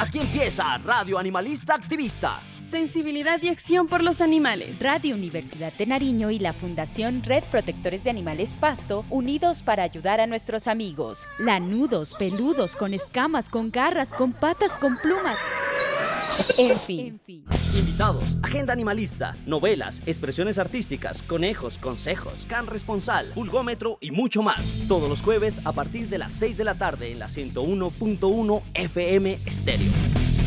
Aquí empieza Radio Animalista Activista. Sensibilidad y acción por los animales. Radio Universidad de Nariño y la Fundación Red Protectores de Animales Pasto, unidos para ayudar a nuestros amigos. Lanudos, peludos, con escamas, con garras, con patas, con plumas. En fin. Invitados, agenda animalista, novelas, expresiones artísticas, conejos, consejos, can responsal, pulgómetro y mucho más. Todos los jueves a partir de las 6 de la tarde en la 101.1 FM Estéreo.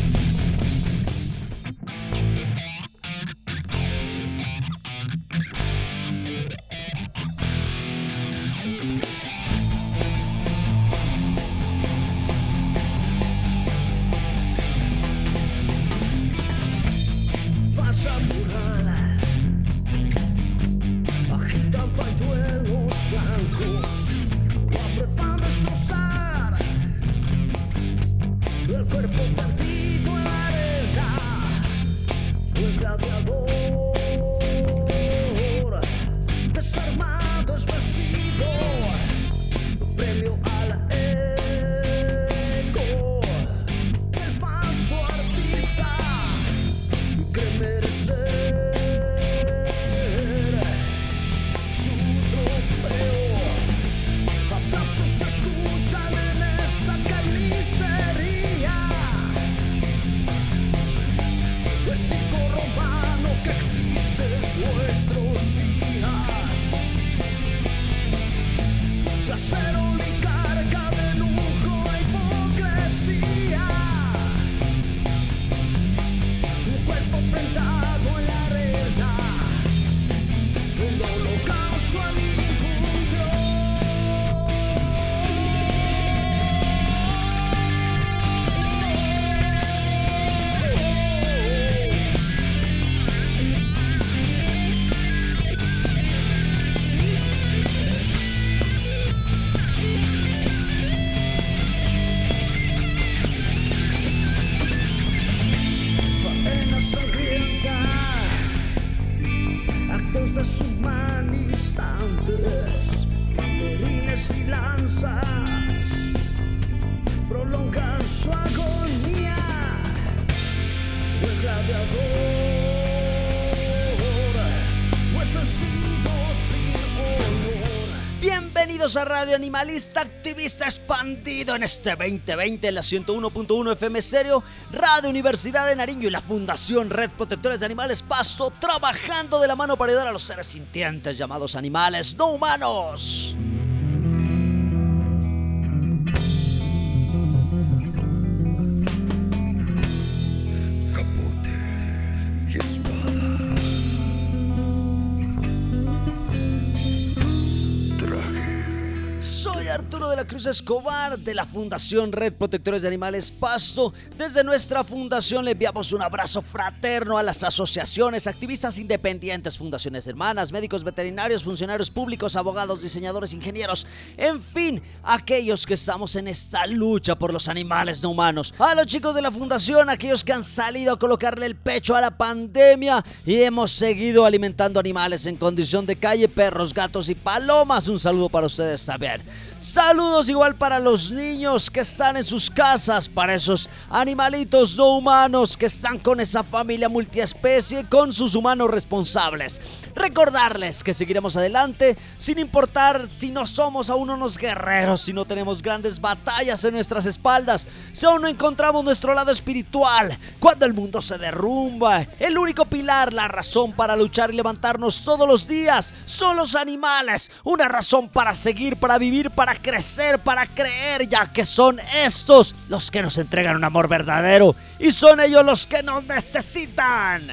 Radio Animalista Activista Expandido en este 2020 en la 101.1 FM Serio, Radio Universidad de Nariño y la Fundación Red Protectores de Animales Paso, trabajando de la mano para ayudar a los seres sintientes llamados animales no humanos. Cruz Escobar de la Fundación Red Protectores de Animales Pasto. Desde nuestra fundación le enviamos un abrazo fraterno a las asociaciones, activistas independientes, fundaciones hermanas, médicos veterinarios, funcionarios públicos, abogados, diseñadores, ingenieros, en fin, aquellos que estamos en esta lucha por los animales no humanos. A los chicos de la fundación, aquellos que han salido a colocarle el pecho a la pandemia y hemos seguido alimentando animales en condición de calle, perros, gatos y palomas. Un saludo para ustedes también. Saludos igual para los niños que están en sus casas, para esos animalitos no humanos que están con esa familia multiespecie, con sus humanos responsables. Recordarles que seguiremos adelante sin importar si no somos aún unos guerreros, si no tenemos grandes batallas en nuestras espaldas, si aún no encontramos nuestro lado espiritual, cuando el mundo se derrumba. El único pilar, la razón para luchar y levantarnos todos los días son los animales. Una razón para seguir, para vivir, para crecer, para creer, ya que son estos los que nos entregan un amor verdadero y son ellos los que nos necesitan.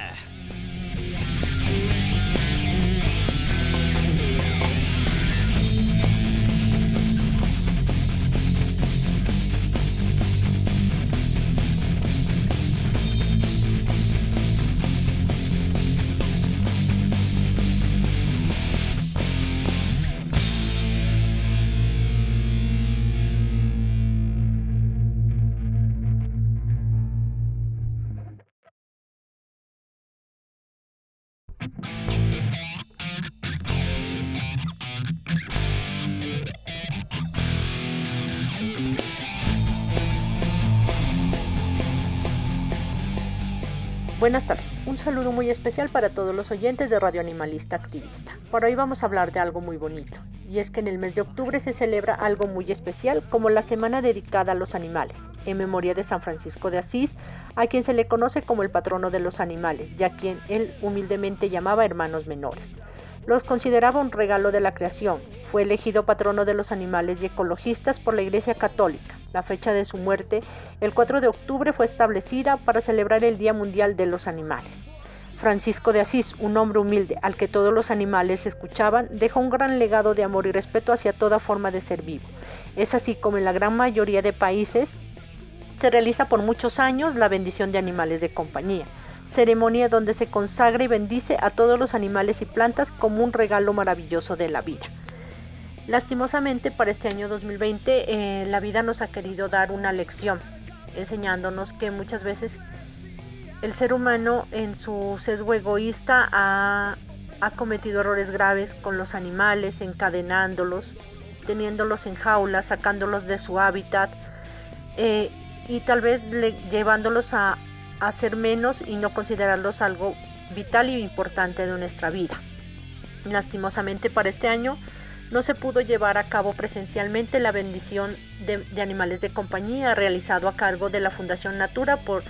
Buenas tardes, un saludo muy especial para todos los oyentes de Radio Animalista Activista. Por hoy vamos a hablar de algo muy bonito, y es que en el mes de octubre se celebra algo muy especial como la semana dedicada a los animales, en memoria de San Francisco de Asís, a quien se le conoce como el patrono de los animales, ya quien él humildemente llamaba hermanos menores. Los consideraba un regalo de la creación. Fue elegido patrono de los animales y ecologistas por la Iglesia Católica. La fecha de su muerte, el 4 de octubre, fue establecida para celebrar el Día Mundial de los Animales. Francisco de Asís, un hombre humilde al que todos los animales escuchaban, dejó un gran legado de amor y respeto hacia toda forma de ser vivo. Es así como en la gran mayoría de países se realiza por muchos años la bendición de animales de compañía ceremonia donde se consagra y bendice a todos los animales y plantas como un regalo maravilloso de la vida. Lastimosamente para este año 2020 eh, la vida nos ha querido dar una lección, enseñándonos que muchas veces el ser humano en su sesgo egoísta ha, cometido errores graves con los animales, encadenándolos, teniéndolos en jaulas, sacándolos de su hábitat eh, y tal vez llevándolos a, hacer menos y no considerarlos algo vital y importante de nuestra vida. Lastimosamente para este año no se pudo llevar a cabo presencialmente la bendición de, animales de compañía realizado a cargo de la Fundación Natura por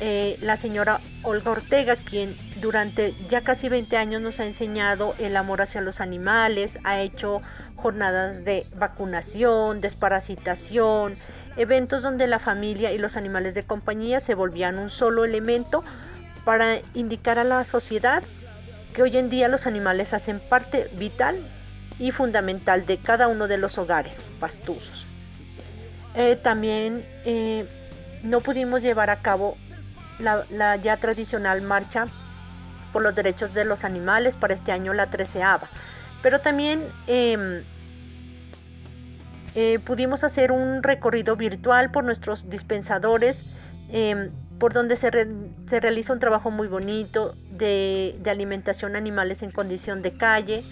eh, la señora Olga Ortega, quien durante ya casi 20 años nos ha enseñado el amor hacia los animales, ha hecho jornadas de vacunación, desparasitación, eventos donde la familia y los animales de compañía se volvían un solo elemento para indicar a la sociedad que hoy en día los animales hacen parte vital y fundamental de cada uno de los hogares pastusos. Eh, también eh, no pudimos llevar a cabo la, ya tradicional marcha por los derechos de los animales para este año la treceava, pero también em, eh, pudimos hacer un recorrido virtual por nuestros dispensadores, em, por donde se, realiza un trabajo muy bonito de, alimentación animales en condición de calle,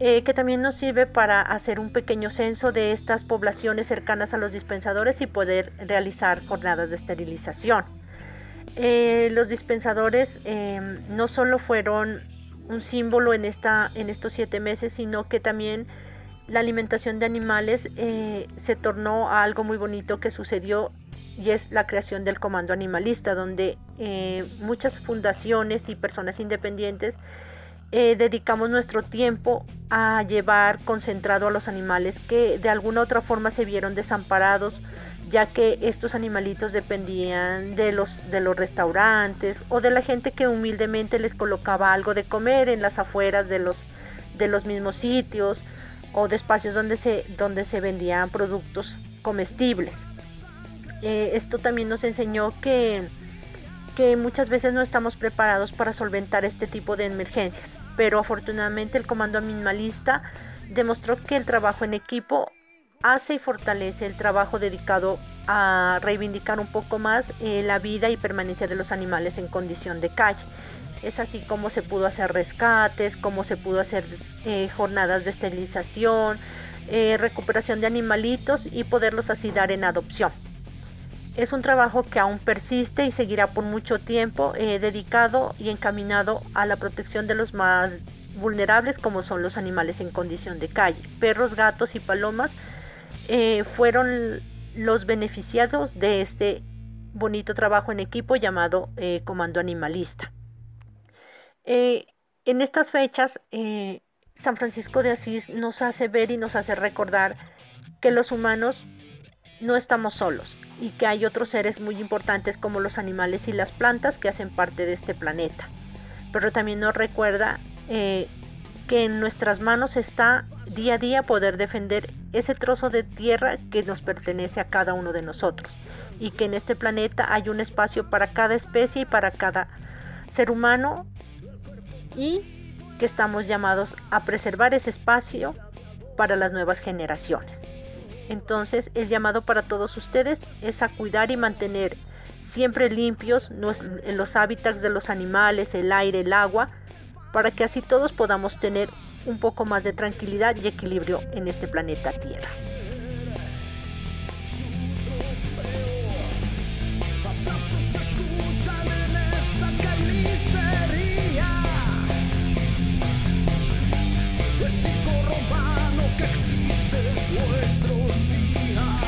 eh, que también nos sirve para hacer un pequeño censo de estas poblaciones cercanas a los dispensadores y poder realizar jornadas de esterilización. Eh, los dispensadores em, no solo fueron un símbolo en, esta, en estos siete meses, sino que también la alimentación de animales eh, se tornó a algo muy bonito que sucedió y es la creación del Comando Animalista, donde muchas fundaciones y personas independientes eh, dedicamos nuestro tiempo a llevar concentrado a los animales que de alguna u otra forma se vieron desamparados, ya que estos animalitos dependían de los, de los restaurantes o de la gente que humildemente les colocaba algo de comer en las afueras de los, de los mismos sitios o de espacios donde se, donde se vendían productos comestibles. Eh, esto también nos enseñó que, que muchas veces no estamos preparados para solventar este tipo de emergencias, pero afortunadamente el Comando Animalista demostró que el trabajo en equipo hace y fortalece el trabajo dedicado a reivindicar un poco más eh, la vida y permanencia de los animales en condición de calle. Es así como se pudo hacer rescates, como se pudo hacer eh, jornadas de esterilización, eh, recuperación de animalitos y poderlos así dar en adopción. Es un trabajo que aún persiste y seguirá por mucho tiempo eh, dedicado y encaminado a la protección de los más vulnerables como son los animales en condición de calle. Perros, gatos y palomas fueron los beneficiados de este bonito trabajo en equipo llamado Comando Animalista. Eh, en estas fechas, eh, San Francisco de Asís nos hace ver y nos hace recordar que los humanos no estamos solos y que hay otros seres muy importantes como los animales y las plantas que hacen parte de este planeta. Pero también nos recuerda eh, que en nuestras manos está día a día poder defender ese trozo de tierra que nos pertenece a cada uno de nosotros y que en este planeta hay un espacio para cada especie y para cada ser humano y que estamos llamados a preservar ese espacio para las nuevas generaciones. Entonces el llamado para todos ustedes es a cuidar y mantener siempre limpios los, en los hábitats de los animales, el aire, el agua, para que así todos podamos tener un poco más de tranquilidad y equilibrio en este planeta Tierra que existe en nuestros días.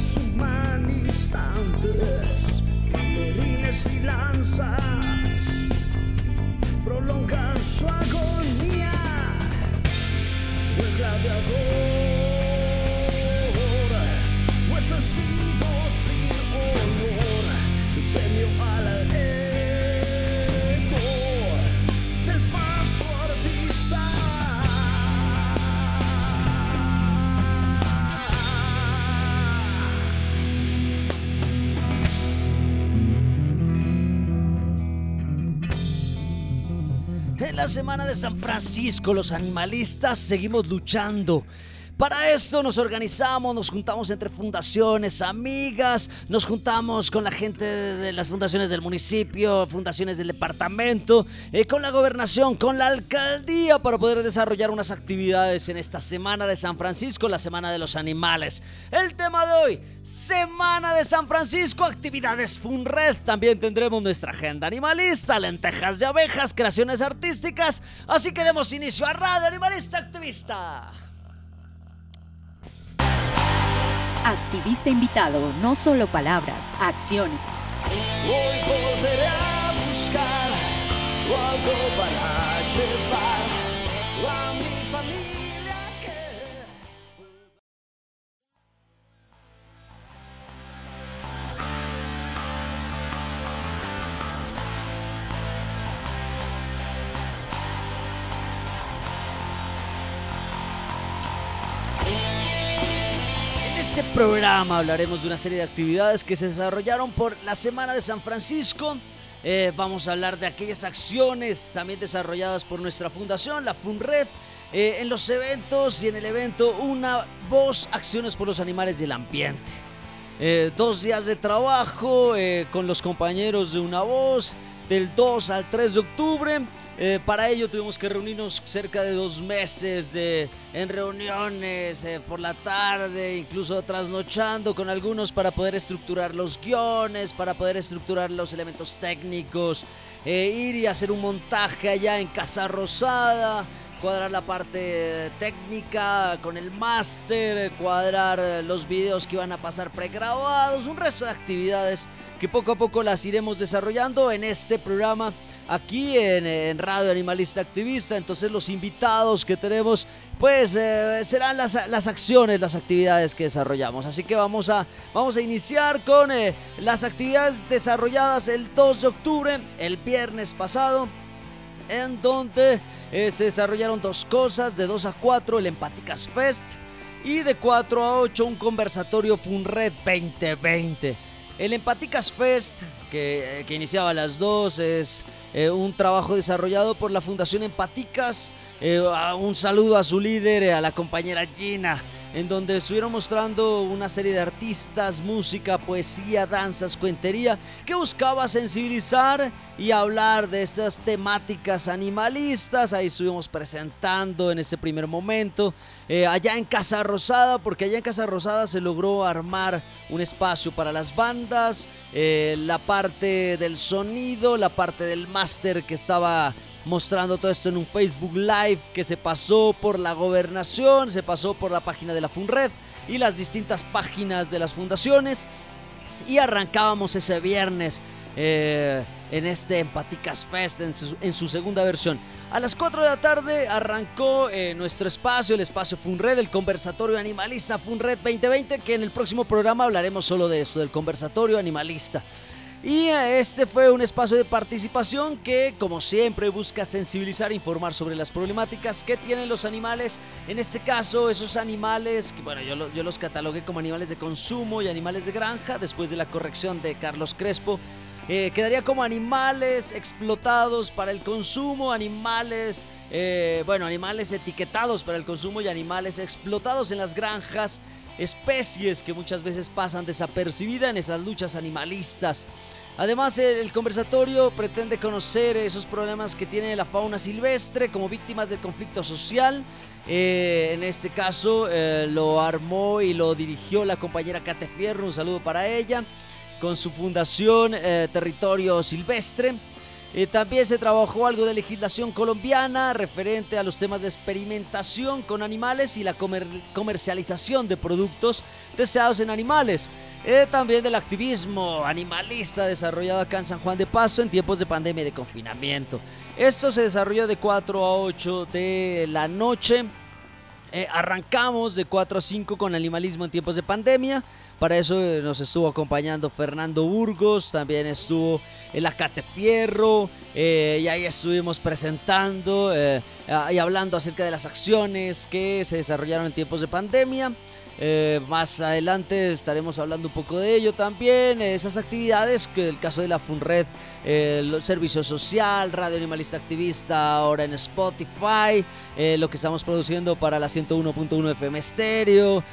deshumanizantes, derrines y lanzas prolongan su agonía. El gladiador. Semana de San Francisco, los animalistas seguimos luchando. Para esto nos organizamos, nos juntamos entre fundaciones, amigas, nos juntamos con la gente de las fundaciones del municipio, fundaciones del departamento, eh, con la gobernación, con la alcaldía para poder desarrollar unas actividades en esta semana de San Francisco, la semana de los animales. El tema de hoy, Semana de San Francisco, actividades FUNRED. También tendremos nuestra agenda animalista, lentejas de abejas, creaciones artísticas. Así que demos inicio a Radio Animalista Activista. Activista invitado, no solo palabras, acciones. Hoy buscar algo para llevar programa hablaremos de una serie de actividades que se desarrollaron por la Semana de San Francisco. Eh, vamos a hablar de aquellas acciones también desarrolladas por nuestra fundación, la FUNRED, eh, en los eventos y en el evento Una Voz, Acciones por los Animales y el Ambiente. Eh, dos días de trabajo con los compañeros de Una Voz, del 2 al 3 de octubre. Eh, para ello tuvimos que reunirnos cerca de dos meses en reuniones eh, por la tarde, incluso trasnochando con algunos para poder estructurar los guiones, para poder estructurar los elementos técnicos, eh, ir y hacer un montaje allá en Casa Rosada, cuadrar la parte técnica con el máster, cuadrar los videos que iban a pasar pregrabados, un resto de actividades que poco a poco las iremos desarrollando en este programa aquí en, Radio Animalista Activista. Entonces los invitados que tenemos pues eh, serán las, acciones, las actividades que desarrollamos. Así que vamos a, vamos a iniciar con eh, las actividades desarrolladas el 2 de octubre, el viernes pasado, en donde eh, se desarrollaron dos cosas, de 2 a 4 el Empáticas Fest y de 4 a 8 un conversatorio FUNRED 2020. El Empaticas Fest, que, iniciaba a las 2, es eh, un trabajo desarrollado por la Fundación Empaticas. Eh, un saludo a su líder, a la compañera Gina en donde estuvieron mostrando una serie de artistas, música, poesía, danzas, cuentería, que buscaba sensibilizar y hablar de esas temáticas animalistas. Ahí estuvimos presentando en ese primer momento, eh, allá en Casa Rosada, porque allá en Casa Rosada se logró armar un espacio para las bandas, eh, la parte del sonido, la parte del máster que estaba mostrando todo esto en un Facebook Live que se pasó por la gobernación, se pasó por la página de la FUNRED y las distintas páginas de las fundaciones. Y arrancábamos ese viernes eh, en este Empaticas Fest en su, segunda versión. A las 4 de la tarde arrancó eh, nuestro espacio, el espacio FUNRED, el conversatorio animalista FUNRED 2020, que en el próximo programa hablaremos solo de esto, del conversatorio animalista. Y este fue un espacio de participación que, como siempre, busca sensibilizar e informar sobre las problemáticas que tienen los animales. En este caso, esos animales, que bueno, yo, yo los catalogué como animales de consumo y animales de granja, después de la corrección de Carlos Crespo. Eh, quedaría como animales explotados para el consumo, animales, eh, bueno, animales etiquetados para el consumo y animales explotados en las granjas especies que muchas veces pasan desapercibidas en esas luchas animalistas. Además, el conversatorio pretende conocer esos problemas que tiene la fauna silvestre como víctimas del conflicto social. Eh, en este caso eh, lo armó y lo dirigió la compañera Cate Fierro, un saludo para ella, con su fundación eh, Territorio Silvestre. Eh, también se trabajó algo de legislación colombiana referente a los temas de experimentación con animales y la comercialización de productos deseados en animales. Eh, también del activismo animalista desarrollado acá en San Juan de Pasto en tiempos de pandemia y de confinamiento. Esto se desarrolló de 4 a 8 de la noche Eh, arrancamos de 4 a 5 con animalismo en tiempos de pandemia. Para eso eh, nos estuvo acompañando Fernando Burgos, también estuvo el Acate Fierro, eh, y ahí estuvimos presentando y hablando acerca de las acciones que se desarrollaron en tiempos de pandemia. Eh, más adelante estaremos hablando un poco de ello también. Esas actividades, que el caso de la FUNRED, eh, el servicio social, Radio Animalista Activista, ahora en Spotify, eh, lo que estamos produciendo para la 101.1 FM Estéreo,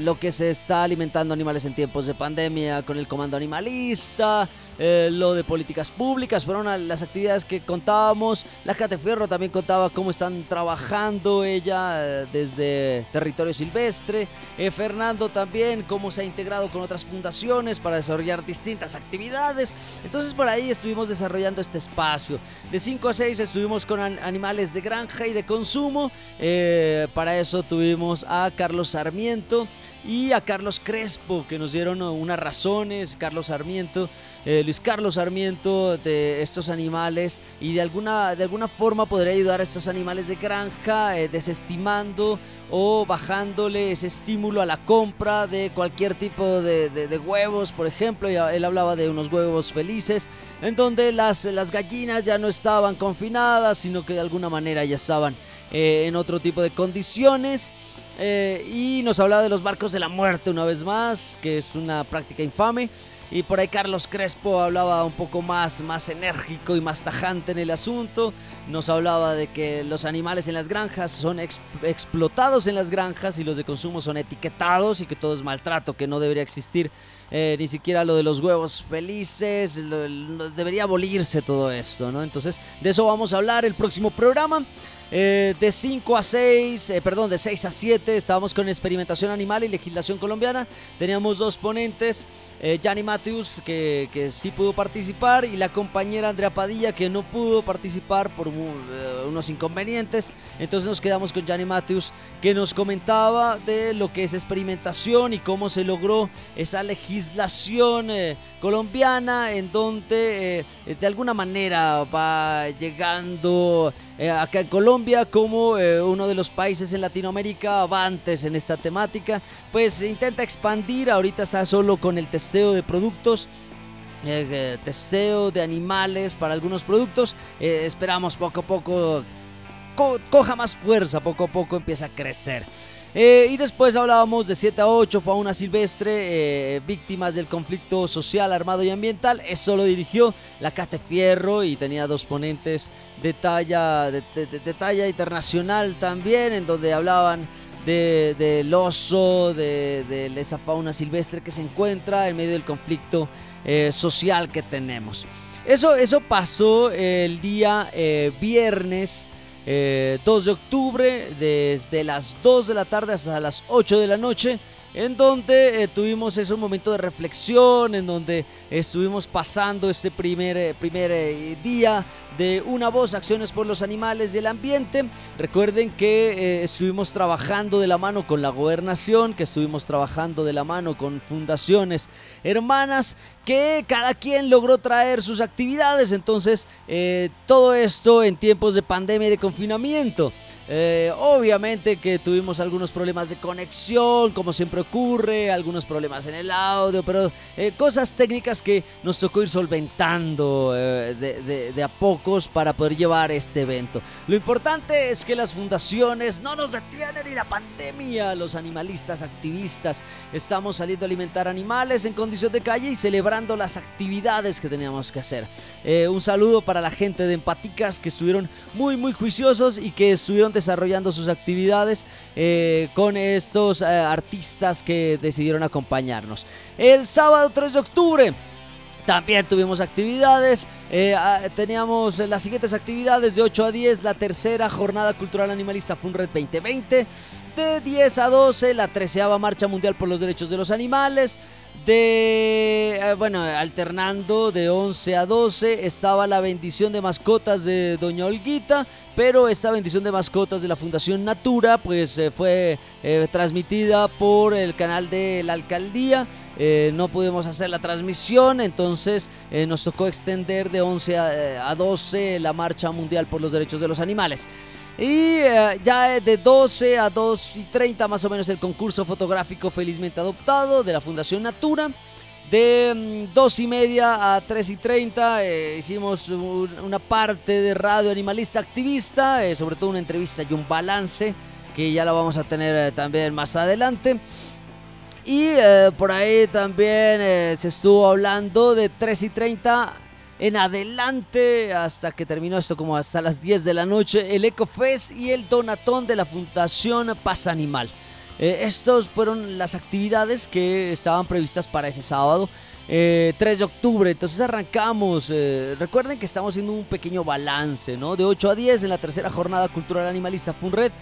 lo que se está alimentando animales en tiempos de pandemia con el Comando Animalista, lo de políticas públicas, fueron las actividades que contábamos. La Catefierro también contaba cómo están trabajando ella desde territorio silvestre. Eh, Fernando también, cómo se ha integrado con otras fundaciones para desarrollar distintas actividades. Entonces por ahí estuvimos desarrollando este espacio. De 5 a 6 estuvimos con animales de granja y de consumo. Eh, para eso tuvimos a Carlos Sarmiento y a Carlos Crespo que nos dieron unas razones. Carlos Sarmiento eh, Luis Carlos Sarmiento de estos animales y de alguna, de alguna forma podría ayudar a estos animales de granja eh, desestimando o bajándole ese estímulo a la compra de cualquier tipo de, huevos, por ejemplo, él hablaba de unos huevos felices, en donde las, las gallinas ya no estaban confinadas, sino que de alguna manera ya estaban eh, en otro tipo de condiciones. Y nos hablaba de los barcos de la muerte una vez más, que es una práctica infame. Y por ahí Carlos Crespo hablaba un poco más, más enérgico y más tajante en el asunto. Nos hablaba de que los animales en las granjas son explotados en las granjas y los de consumo son etiquetados y que todo es maltrato, que no debería existir eh, ni siquiera lo de los huevos felices. debería abolirse todo esto, ¿no? Entonces, de eso vamos a hablar el próximo programa. Eh, de 5 a 6, eh, perdón, de 6 a 7 estábamos con experimentación animal y legislación colombiana. Teníamos dos ponentes, eh, Matthews, que, que, sí pudo participar, y la compañera Andrea Padilla, que no pudo participar por unos inconvenientes. Entonces nos quedamos con Gianni Matthews, que nos comentaba de lo que es experimentación y cómo se logró esa legislación colombiana, en donde de alguna manera va llegando acá en Colombia como eh, uno de los países en Latinoamérica avantes en esta temática, pues intenta expandir, ahorita está solo con el testeo de productos. Eh, eh, testeo de animales para algunos productos esperamos poco a poco coja más fuerza poco a poco empieza a crecer y después hablábamos de 7 a 8, fauna silvestre, víctimas del conflicto social, armado y ambiental. Eso lo dirigió la Cate Fierro y tenía dos ponentes de talla, de, talla internacional también, en donde hablaban del oso, de, esa fauna silvestre que se encuentra en medio del conflicto eh, social que tenemos. Eso, eso pasó el día eh, viernes 2 eh, de octubre, desde las 2 de la tarde hasta las 8 de la noche en donde eh, tuvimos ese momento de reflexión, en donde estuvimos pasando este primer, eh, primer eh, día de Una Voz, Acciones por los Animales y el Ambiente. Recuerden que estuvimos trabajando de la mano con la gobernación, que estuvimos trabajando de la mano con fundaciones hermanas, que cada quien logró traer sus actividades. Entonces, todo esto en tiempos de pandemia y de confinamiento. Eh, obviamente que tuvimos algunos problemas de conexión, como siempre ocurre, algunos problemas en el audio, pero eh, cosas técnicas que nos tocó ir solventando eh, de, a pocos para poder llevar este evento. Lo importante es que las fundaciones no nos detienen ni la pandemia, los animalistas activistas estamos saliendo a alimentar animales en condición de calle y celebrando las actividades que teníamos que hacer. un saludo para la gente de Empaticas que estuvieron muy muy juiciosos y que estuvieron desarrollando sus actividades eh, con estos eh, artistas que decidieron acompañarnos. El sábado 3 de octubre también tuvimos actividades. Eh, ah, teníamos las siguientes actividades de 8 a 10, la tercera jornada cultural animalista FUNRED 2020. De 10 a 12, la treceava marcha mundial por los derechos de los animales de, eh, bueno, alternando de 11 a 12 estaba la bendición de mascotas de Doña Olguita, pero esta bendición de mascotas de la Fundación Natura pues eh, fue eh, transmitida por el canal de la alcaldía. no pudimos hacer la transmisión, entonces nos tocó extender de 11 a, a 12 la marcha mundial por los derechos de los animales. Y eh, ya de 12 a 2 y 30 más o menos el concurso fotográfico felizmente adoptado de la Fundación Natura. De 2 mm, y media a 3 y 30 eh, hicimos una parte de radio animalista activista, eh, sobre todo una entrevista y un balance que ya la vamos a tener también más adelante. Y por ahí también se estuvo hablando de 3 y 30 en adelante hasta que terminó esto como hasta las 10 de la noche, el EcoFest y el Donatón de la Fundación Paz Animal. Eh, estos fueron las actividades que estaban previstas para ese sábado. 3 eh, de octubre, entonces arrancamos. Eh, recuerden que estamos haciendo un pequeño balance, ¿no? De 8 a 10 en la tercera jornada cultural animalista FUNRED.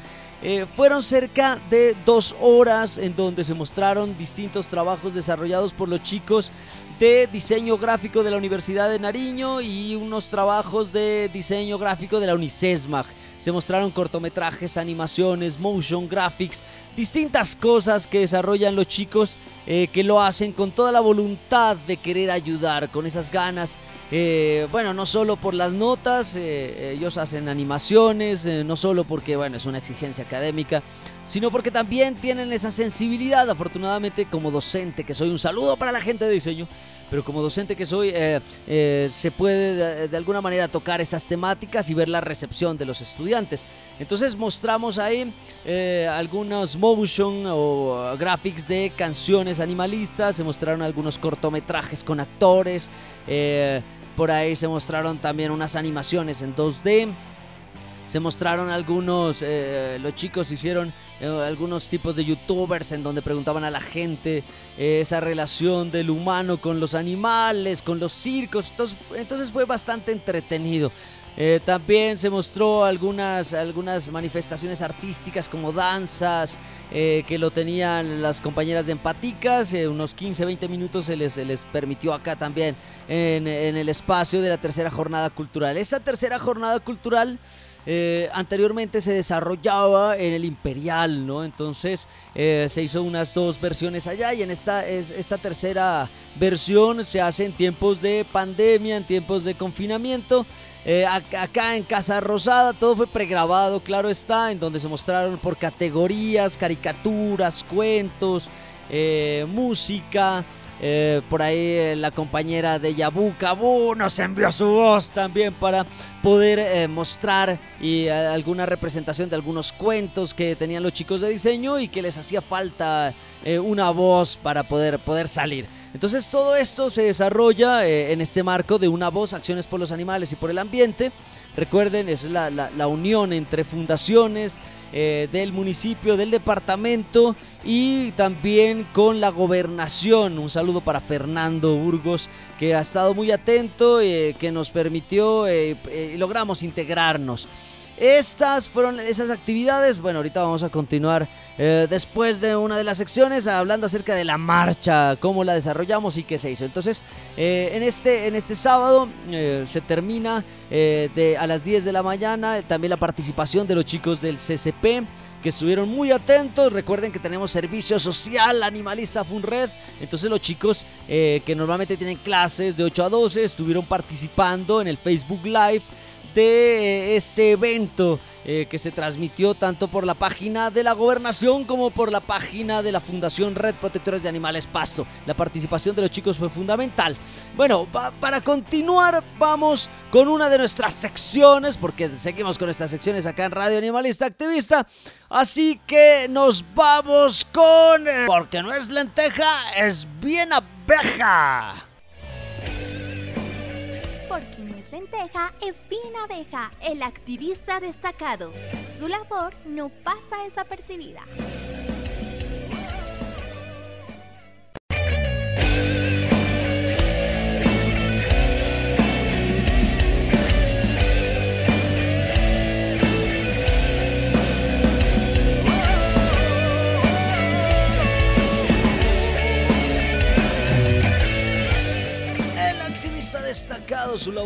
Fueron cerca de dos horas en donde se mostraron distintos trabajos desarrollados por los chicos de diseño gráfico de la Universidad de Nariño y unos trabajos de diseño gráfico de la UNICESMAG. Se mostraron cortometrajes, animaciones, motion graphics, distintas cosas que desarrollan los chicos eh, que lo hacen con toda la voluntad de querer ayudar, con esas ganas. Eh, bueno, no solo por las notas, eh, ellos hacen animaciones, no solo porque bueno, es una exigencia académica, sino porque también tienen esa sensibilidad, afortunadamente como docente, que soy un saludo para la gente de diseño, pero como docente que soy, eh, eh, se puede de, alguna manera tocar esas temáticas y ver la recepción de los estudiantes. Entonces mostramos ahí eh, algunos motion o graphics de canciones animalistas, se mostraron algunos cortometrajes con actores, por ahí se mostraron también unas animaciones en 2D. Se mostraron algunos, los chicos hicieron eh, algunos tipos de youtubers en donde preguntaban a la gente eh, esa relación del humano con los animales, con los circos. Entonces, fue bastante entretenido. Eh, también se mostró algunas, algunas manifestaciones artísticas como danzas que lo tenían las compañeras de Empaticas. unos 15-20 minutos se les, se les permitió acá también en, en el espacio de la tercera jornada cultural. Esa tercera jornada cultural eh, anteriormente se desarrollaba en el Imperial, ¿no? Entonces eh, se hizo unas dos versiones allá y en esta, esta tercera versión se hace en tiempos de pandemia, en tiempos de confinamiento. Eh, acá en Casa Rosada todo fue pregrabado, claro está, en donde se mostraron por categorías, caricaturas, cuentos, música. Eh, por ahí eh, la compañera de Yabu Kabu nos envió su voz también para poder eh, mostrar y alguna representación de algunos cuentos que tenían los chicos de diseño y que les hacía falta una voz para poder, poder salir. Entonces todo esto se desarrolla en este marco de una voz, acciones por los animales y por el ambiente. Recuerden, es la, la, unión entre fundaciones eh, del municipio, del departamento y también con la gobernación. Un saludo para Fernando Burgos, que ha estado muy atento, y eh, que nos permitió eh, y logramos integrarnos. Estas fueron esas actividades. Bueno, ahorita vamos a continuar eh, después de una de las secciones hablando acerca de la marcha, cómo la desarrollamos y qué se hizo. Entonces, eh, en, este, en este sábado eh, se termina de, a las 10 de la mañana también la participación de los chicos del CCP que estuvieron muy atentos. Recuerden que tenemos servicio social animalista Funred. Entonces los chicos que normalmente tienen clases de 8 a 12 estuvieron participando en el Facebook Live este evento eh, que se transmitió tanto por la página de la gobernación como por la página de la Fundación Red Protectores de Animales Pasto. La participación de los chicos fue fundamental. Bueno, para continuar vamos con una de nuestras secciones, porque seguimos con estas secciones acá en Radio Animalista Activista. Así que nos vamos con... Porque no es lenteja, es bien abeja. Lenteja es abeja, el activista destacado. Su labor no pasa desapercibida.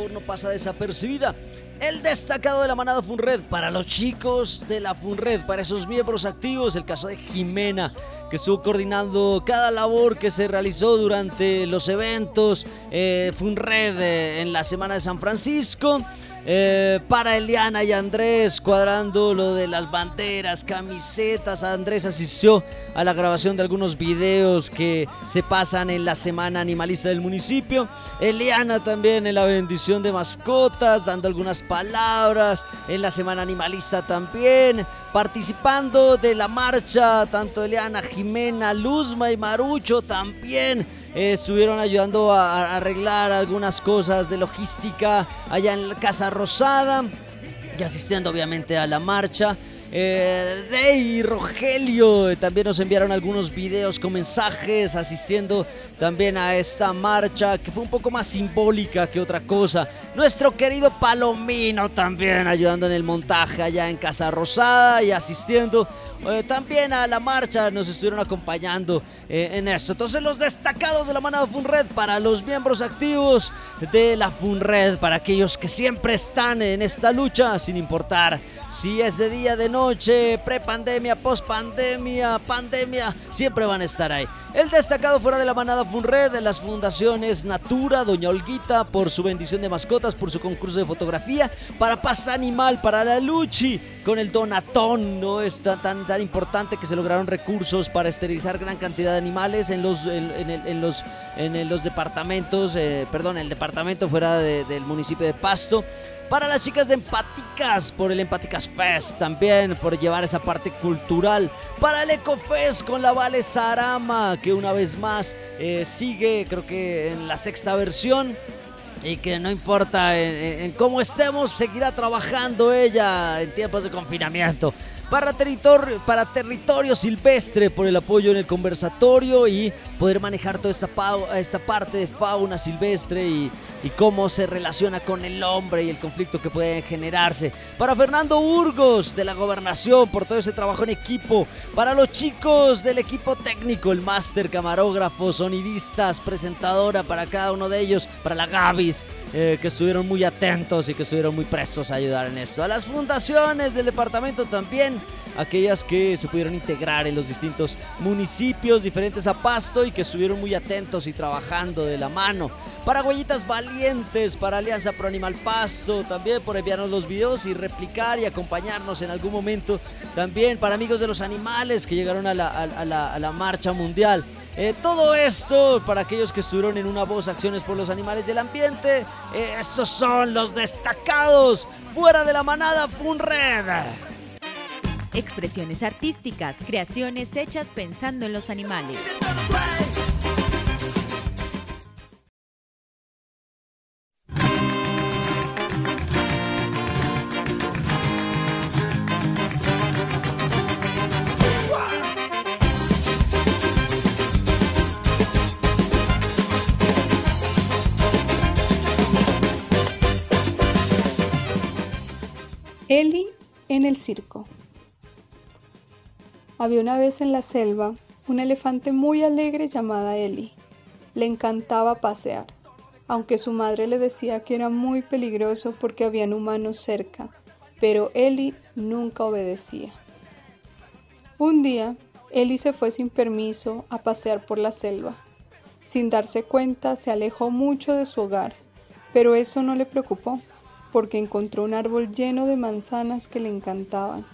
No pasa desapercibida. El destacado de la manada Funred para los chicos de la Funred, para esos miembros activos, el caso de Jimena, que estuvo coordinando cada labor que se realizó durante los eventos eh, Funred eh, en la Semana de San Francisco. Eh, para Eliana y Andrés, cuadrando lo de las banderas, camisetas. Andrés asistió a la grabación de algunos videos que se pasan en la Semana Animalista del municipio. Eliana también en la bendición de mascotas, dando algunas palabras. En la Semana Animalista también, participando de la marcha, tanto Eliana, Jimena, Luzma y Marucho también eh, estuvieron ayudando a, arreglar algunas cosas de logística allá en la Casa Rosada y asistiendo obviamente a la marcha. Eh, Dey y Rogelio también nos enviaron algunos videos con mensajes asistiendo también a esta marcha que fue un poco más simbólica que otra cosa. Nuestro querido Palomino también ayudando en el montaje allá en Casa Rosada y asistiendo eh, también a la marcha nos estuvieron acompañando eh, en eso. Entonces los destacados de la manada Funred para los miembros activos de la Funred, para aquellos que siempre están en esta lucha, sin importar si es de día, de noche, prepandemia, pospandemia, pandemia, siempre van a estar ahí. El destacado fuera de la manada Funred de las fundaciones Natura, Doña Olguita, por su bendición de mascotas, por su concurso de fotografía, para Paz Animal, para la Luchi, con el Donatón, ¿no? Es tan tan importante que se lograron recursos para esterilizar gran cantidad de animales en los, en, los, en los departamentos, eh, perdón, el departamento fuera del municipio de Pasto. Para las chicas de Empáticas, por el Empáticas Fest también, por llevar esa parte cultural. Para el Ecofest con la Vale Sarama, que una vez más eh, sigue, creo que en la sexta versión y que no importa en, cómo estemos, seguirá trabajando ella en tiempos de confinamiento para territorio, para territorio silvestre por el apoyo en el conversatorio y poder manejar toda esta, esta parte de fauna silvestre y, y cómo se relaciona con el hombre y el conflicto que puede generarse. Para Fernando Burgos de la gobernación por todo ese trabajo en equipo. Para los chicos del equipo técnico, el máster, camarógrafo, sonidistas, presentadora para cada uno de ellos. Para la Gavis, eh, que estuvieron muy atentos y que estuvieron muy prestos a ayudar en esto. A las fundaciones del departamento también aquellas que se pudieron integrar en los distintos municipios diferentes a Pasto y que estuvieron muy atentos y trabajando de la mano. Para Huellitas Valientes, para Alianza Pro Animal Pasto, también por enviarnos los videos y replicar y acompañarnos en algún momento. También para Amigos de los Animales que llegaron a la, marcha mundial. Eh, todo esto para aquellos que estuvieron en una voz Acciones por los Animales del Ambiente. Eh, estos son los destacados fuera de la manada Funred. Expresiones artísticas, creaciones hechas pensando en los animales. Eli en el circo. Había una vez en la selva un elefante muy alegre llamada Eli. Le encantaba pasear, aunque su madre le decía que era muy peligroso porque habían humanos cerca, pero Eli nunca obedecía. Un día, Eli se fue sin permiso a pasear por la selva. Sin darse cuenta, se alejó mucho de su hogar, pero eso no le preocupó, porque encontró un árbol lleno de manzanas que le encantaban.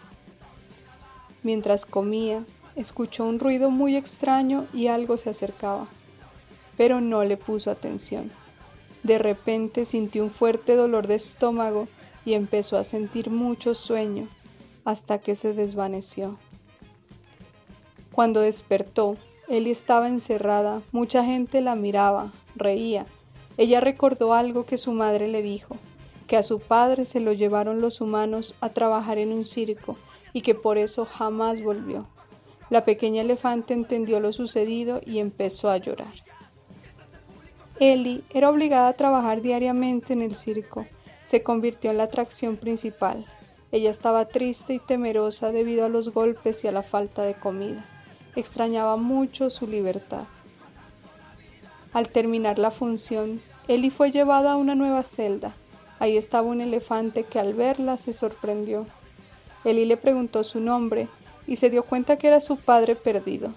Mientras comía, escuchó un ruido muy extraño y algo se acercaba, pero no le puso atención. De repente sintió un fuerte dolor de estómago y empezó a sentir mucho sueño hasta que se desvaneció. Cuando despertó, Eli estaba encerrada, mucha gente la miraba, reía. Ella recordó algo que su madre le dijo, que a su padre se lo llevaron los humanos a trabajar en un circo y que por eso jamás volvió. La pequeña elefante entendió lo sucedido y empezó a llorar. Ellie era obligada a trabajar diariamente en el circo. Se convirtió en la atracción principal. Ella estaba triste y temerosa debido a los golpes y a la falta de comida. Extrañaba mucho su libertad. Al terminar la función, Ellie fue llevada a una nueva celda. Ahí estaba un elefante que al verla se sorprendió. Eli le preguntó su nombre y se dio cuenta que era su padre perdido.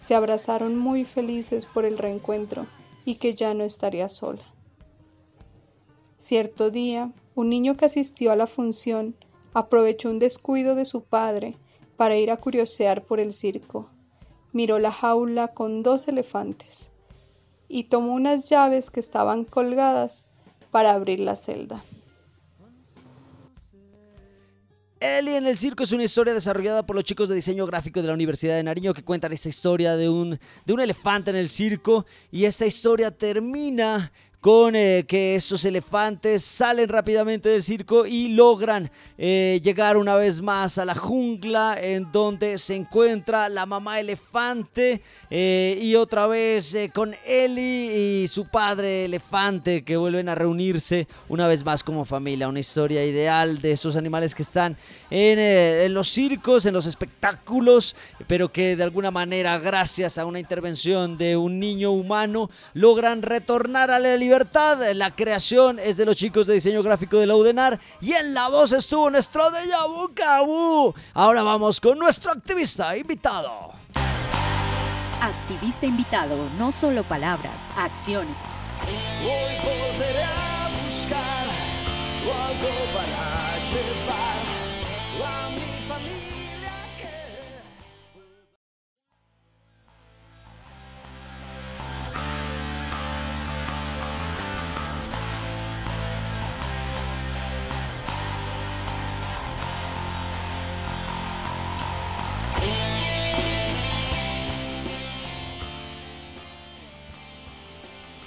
Se abrazaron muy felices por el reencuentro y que ya no estaría sola. Cierto día, Un niño que asistió a la función aprovechó un descuido de su padre para ir a curiosear por el circo. Miró la jaula con dos elefantes y tomó unas llaves que estaban colgadas para abrir la celda. Eli en el circo es una historia desarrollada por los chicos de diseño gráfico de la Universidad de Nariño que cuentan esta historia de un, de un elefante en el circo y esta historia termina con eh, que esos elefantes salen rápidamente del circo y logran eh, llegar una vez más a la jungla en donde se encuentra la mamá elefante eh, y otra vez con Eli y su padre elefante que vuelven a reunirse una vez más como familia. Una historia ideal de esos animales que están en, los circos, en los espectáculos, pero que de alguna manera gracias a una intervención de un niño humano logran retornar a la libertad la creación es de los chicos de diseño gráfico de la UDENAR y en la voz estuvo nuestro de Cabu. Ahora vamos con nuestro activista invitado. Activista invitado, no solo palabras, acciones. Hoy volveré a buscar algo para llevar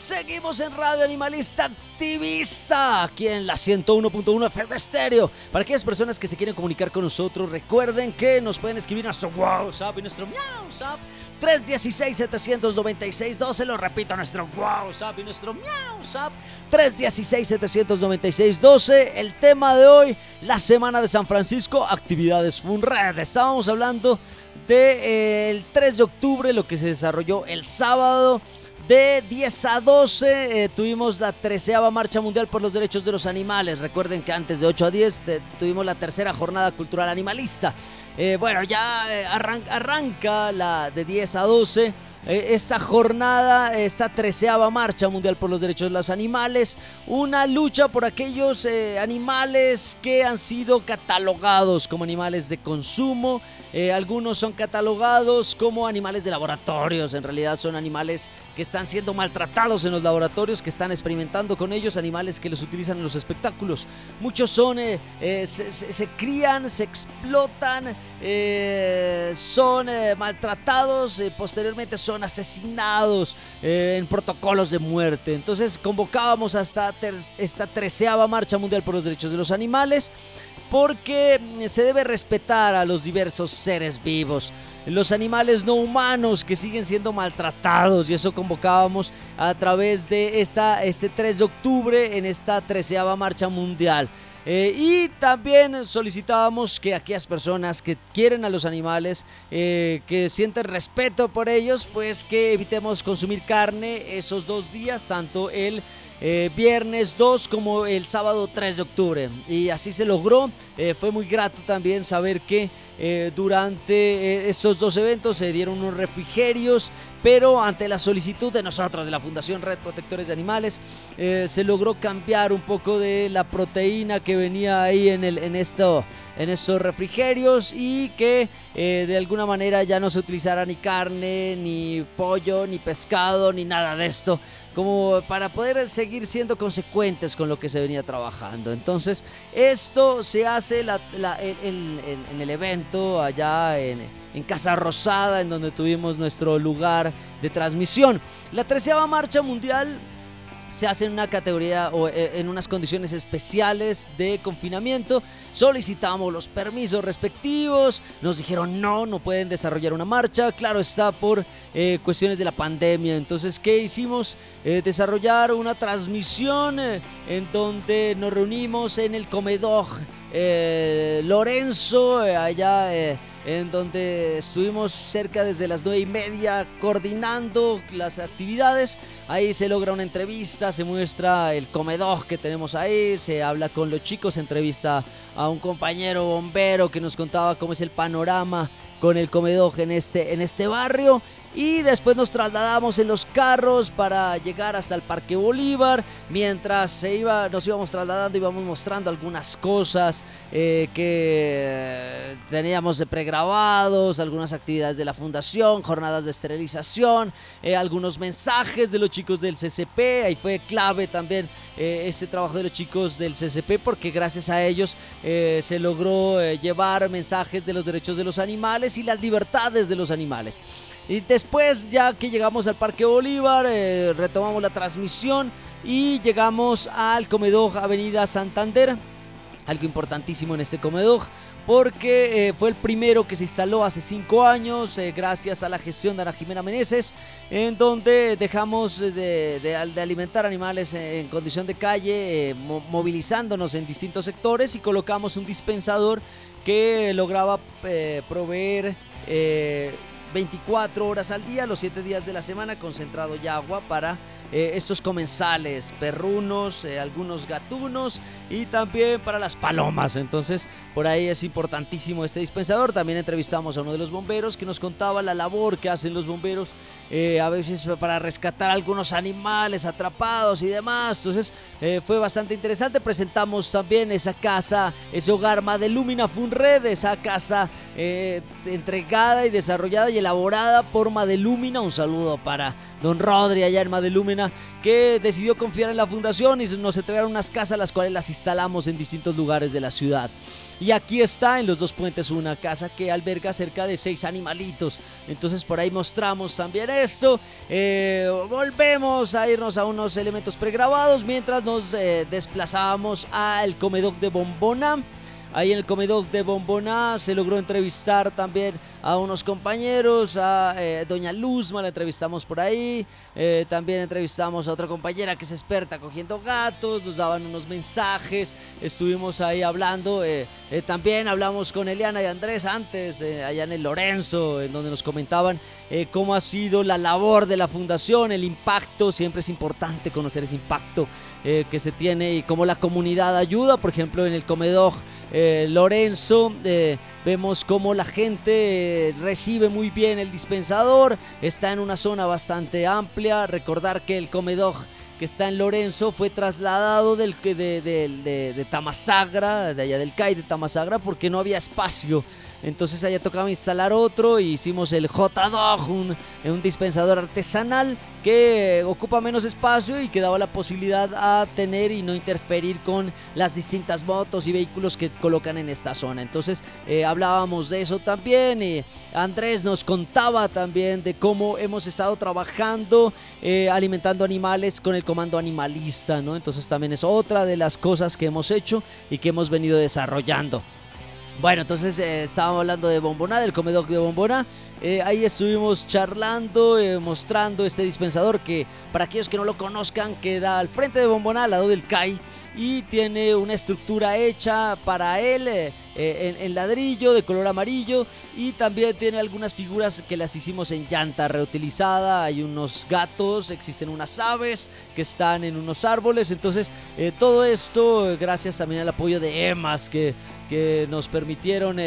Seguimos en Radio Animalista Activista, aquí en la 101.1 FM Estéreo. Para aquellas personas que se quieren comunicar con nosotros, recuerden que nos pueden escribir nuestro WhatsApp y nuestro WhatsApp 316-796-12. Lo repito, nuestro WhatsApp y nuestro WhatsApp 316-796-12. El tema de hoy, la Semana de San Francisco, actividades FUNRED. Estábamos hablando del de, 3 de octubre, lo que se desarrolló el sábado. De 10 a 12 eh, tuvimos la treceava Marcha Mundial por los Derechos de los Animales. Recuerden que antes de 8 a 10 tuvimos la tercera Jornada Cultural Animalista. Eh, bueno, ya eh, arranca la de 10 a 12 esta jornada, esta treceava marcha mundial por los derechos de los animales, una lucha por aquellos animales que han sido catalogados como animales de consumo, eh, algunos son catalogados como animales de laboratorios. En realidad son animales que están siendo maltratados en los laboratorios, que están experimentando con ellos, animales que los utilizan en los espectáculos. Muchos son, eh, eh, se, crían, se explotan, son maltratados, posteriormente son asesinados en protocolos de muerte. Entonces convocábamos hasta esta treceava Marcha Mundial por los Derechos de los Animales porque se debe respetar a los diversos seres vivos, los animales no humanos que siguen siendo maltratados y eso convocábamos a través de esta, este 3 de octubre en esta treceava marcha mundial. Eh, y también solicitábamos que aquellas personas que quieren a los animales, eh, que sienten respeto por ellos, pues que evitemos consumir carne esos dos días, tanto el eh, viernes 2 como el sábado 3 de octubre. Y así se logró. Eh, fue muy grato también saber que eh, durante estos dos eventos se dieron unos refrigerios pero ante la solicitud de nosotros, de la Fundación Red Protectores de Animales, se logró cambiar un poco de la proteína que venía ahí en, el, en, esto, en estos refrigerios y que de alguna manera ya no se utilizara ni carne, ni pollo, ni pescado, ni nada de esto, como para poder seguir siendo consecuentes con lo que se venía trabajando. Entonces, esto se hace en el evento allá en, en, Casa Rosada, en donde tuvimos nuestro lugar de transmisión. La treceava marcha mundial se hace en una categoría o eh, en unas condiciones especiales de confinamiento. Solicitamos los permisos respectivos. Nos dijeron no, no pueden desarrollar una marcha. Claro está por eh, cuestiones de la pandemia. Entonces, ¿qué hicimos? Eh, desarrollar una transmisión en donde nos reunimos en el comedor Lorenzo, allá en donde estuvimos cerca desde las nueve y media coordinando las actividades. Ahí se logra una entrevista, se muestra el comedor que tenemos ahí, se habla con los chicos, se entrevista a un compañero bombero que nos contaba cómo es el panorama con el comedor en este, en este barrio. Y después nos trasladamos en los carros para llegar hasta el Parque Bolívar. Mientras se iba, nos íbamos trasladando, íbamos mostrando algunas cosas eh, que teníamos pregrabados, algunas actividades de la fundación, jornadas de esterilización, eh, algunos mensajes de los chicos del CCP. Ahí fue clave también eh, este trabajo de los chicos del CCP porque gracias a ellos se logró llevar mensajes de los derechos de los animales y las libertades de los animales. Y después, ya que llegamos al Parque Bolívar, eh, retomamos la transmisión y llegamos al comedor Avenida Santander. Algo importantísimo en este comedor porque eh, fue el primero que se instaló hace cinco años eh, gracias a la gestión de Ana Jimena Meneses, en donde dejamos de, alimentar animales en condición de calle, movilizándonos en distintos sectores y colocamos un dispensador que lograba proveer 24 horas al día, los 7 días de la semana, concentrado ya agua para eh, estos comensales, perrunos, eh, algunos gatunos y también para las palomas. Entonces, por ahí es importantísimo este dispensador. También entrevistamos a uno de los bomberos que nos contaba la labor que hacen los bomberos eh, a veces para rescatar algunos animales atrapados y demás. Entonces fue bastante interesante. Presentamos también esa casa, ese hogar Madelumina Funred, esa casa entregada y desarrollada y elaborada por Madelumina. Un saludo para don Rodri allá en Madelumina que decidió confiar en la fundación y nos entregaron unas casas las cuales las instalamos en distintos lugares de la ciudad. Y aquí está en los dos puentes una casa que alberga cerca de seis animalitos. Entonces por ahí mostramos también esto. Eh, volvemos a irnos a unos elementos pregrabados mientras nos eh, desplazábamos al comedor de Bombona. Ahí en el comedor de Bombona se logró entrevistar también a unos compañeros, a eh, Doña Luzma, la entrevistamos por ahí. Eh, también entrevistamos a otra compañera que es experta cogiendo gatos, nos daban unos mensajes, estuvimos ahí hablando. Eh, también hablamos con Eliana y Andrés antes, allá en el Lorenzo, en donde nos comentaban cómo ha sido la labor de la fundación, el impacto. Siempre es importante conocer ese impacto que se tiene y cómo la comunidad ayuda, por ejemplo, en el comedor. Eh, Lorenzo. Eh, vemos cómo la gente eh, recibe muy bien el dispensador. Está en una zona bastante amplia. Recordar que el comedor que está en Lorenzo fue trasladado del, de, de, de, de Tamasagra, de allá del CAI de Tamasagra, porque no había espacio entonces allá tocaba instalar otro y hicimos el J-Dog, un, un, dispensador artesanal que ocupa menos espacio y que daba la posibilidad a tener y no interferir con las distintas motos y vehículos que colocan en esta zona. Entonces eh, hablábamos de eso también. y Andrés nos contaba también de cómo hemos estado trabajando eh, alimentando animales con el comando animalista, ¿no? Entonces también es otra de las cosas que hemos hecho y que hemos venido desarrollando. Bueno, entonces eh, estábamos hablando de Bombona, del comedor de Bombona. Eh, ahí estuvimos charlando, eh, mostrando este dispensador que para aquellos que no lo conozcan queda al frente de Bombona, al lado del CAI y tiene una estructura hecha para él eh, eh, en, ladrillo de color amarillo y también tiene algunas figuras que las hicimos en llanta reutilizada, hay unos gatos, existen unas aves que están en unos árboles, entonces eh, todo esto gracias también al apoyo de EMAS que, que nos permitieron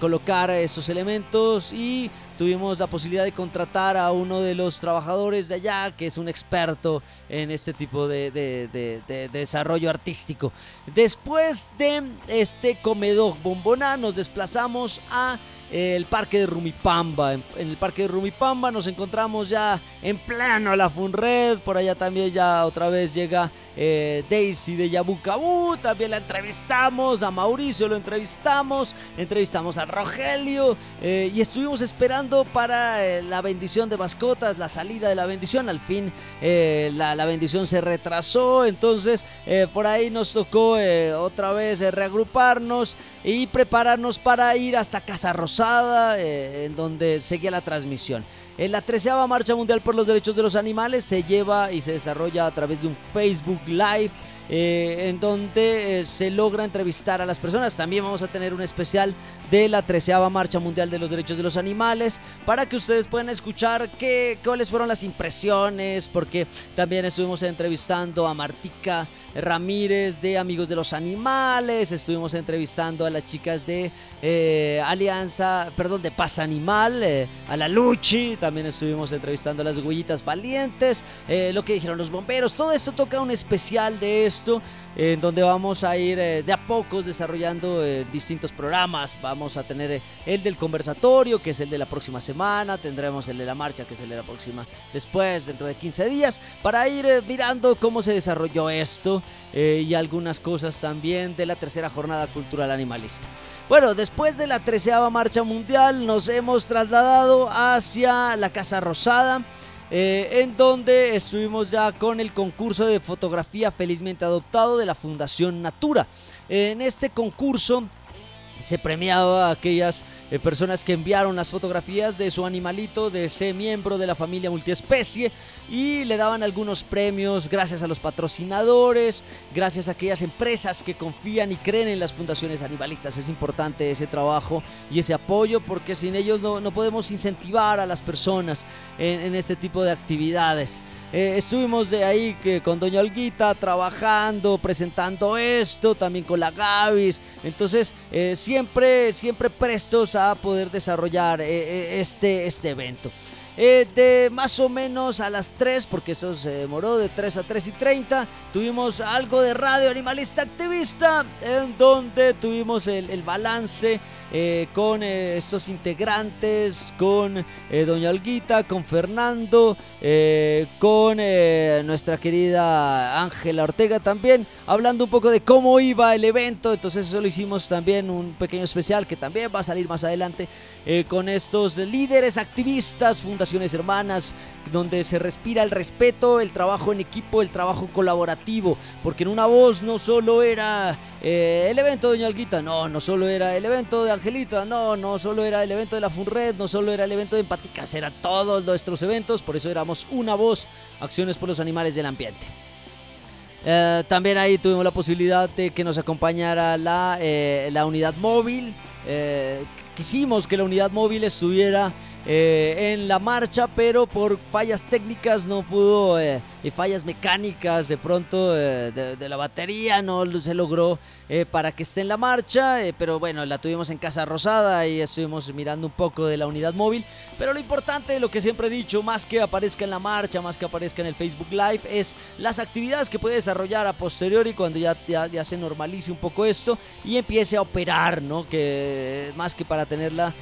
colocar esos elementos y tuvimos la posibilidad de contratar a uno de los trabajadores de allá, que es un experto en este tipo de, desarrollo artístico. Después de este comedor bombona, nos desplazamos a el parque de Rumipamba. En, el parque de Rumipamba nos encontramos ya en plano la Funred. Por allá también ya otra vez llega eh, Daisy de Yabucabú. También la entrevistamos. A Mauricio lo entrevistamos. Entrevistamos a Rogelio. Eh, y estuvimos esperando para eh, la bendición de mascotas, la salida de la bendición. Al fin la, la, bendición se retrasó. Entonces por ahí nos tocó otra vez reagruparnos y prepararnos para ir hasta Casa Eh, en donde seguía la transmisión. En la treceava Marcha Mundial por los Derechos de los Animales se lleva y se desarrolla a través de un Facebook Live eh, en donde eh, se logra entrevistar a las personas. También vamos a tener un especial de la treceava Marcha Mundial de los Derechos de los Animales para que ustedes puedan escuchar qué, cuáles fueron las impresiones, porque también estuvimos entrevistando a Martica Ramírez de Amigos de los Animales, estuvimos entrevistando a las chicas de eh, Alianza, perdón, de Paz Animal, a la Luchi, también estuvimos entrevistando a las huellitas valientes, lo que dijeron los bomberos, todo esto toca un especial de en donde vamos a ir eh, de a pocos desarrollando eh, distintos programas. Vamos a tener eh, el del conversatorio, que es el de la próxima semana, tendremos el de la marcha, que es el de la próxima después, dentro de 15 días, para ir mirando cómo se desarrolló esto y algunas cosas también de la tercera jornada cultural animalista. Bueno, después de la treceava marcha mundial nos hemos trasladado hacia la Casa Rosada. Eh, en donde estuvimos ya con el concurso de fotografía felizmente adoptado de la Fundación Natura. En este concurso se premiaba aquellas eh, personas que enviaron las fotografías de su animalito, de ese miembro de la familia multiespecie, y le daban algunos premios gracias a los patrocinadores, gracias a aquellas empresas que confían y creen en las fundaciones animalistas. Es importante ese trabajo y ese apoyo porque sin ellos no, no podemos incentivar a las personas en, en este tipo de actividades. Eh, estuvimos de ahí que con Doña Olguita trabajando, presentando esto, también con la Gavis. Entonces, eh, siempre, siempre prestos a poder desarrollar eh, este, este evento. de más o menos a las 3, porque eso se demoró de 3 a 3 y 30, tuvimos algo de radio animalista activista, en donde tuvimos el, el balance eh, con eh, estos integrantes, con eh, Doña Olguita, con Fernando, con nuestra querida Ángela Ortega también, hablando un poco de cómo iba el evento. Entonces eso lo hicimos también un pequeño especial que también va a salir más adelante con estos líderes activistas, fundaciones hermanas, donde se respira el respeto, el trabajo en equipo, el trabajo colaborativo, porque en una voz no solo era el evento de Doña Olguita, no, no solo era el evento de Angelita, no, no solo era el evento de la Funred, no solo era el evento de Empáticas, eran todos nuestros eventos, por eso éramos una voz, Acciones por los Animales del Ambiente. Eh, también ahí tuvimos la posibilidad de que nos acompañara la, eh, la unidad móvil. Eh, quisimos que la unidad móvil estuviera en la marcha, pero por fallas técnicas no pudo fallas mecánicas de pronto eh, de, la batería, no se logró eh, para que esté en la marcha, eh, pero bueno, la tuvimos en Casa Rosada y estuvimos mirando un poco de la unidad móvil, pero lo importante, lo que siempre he dicho, más que aparezca en la marcha, más que aparezca en el Facebook Live, es las actividades que puede desarrollar a posteriori cuando ya, ya, ya se normalice un poco esto y empiece a operar, ¿no? Que más que para tenerla,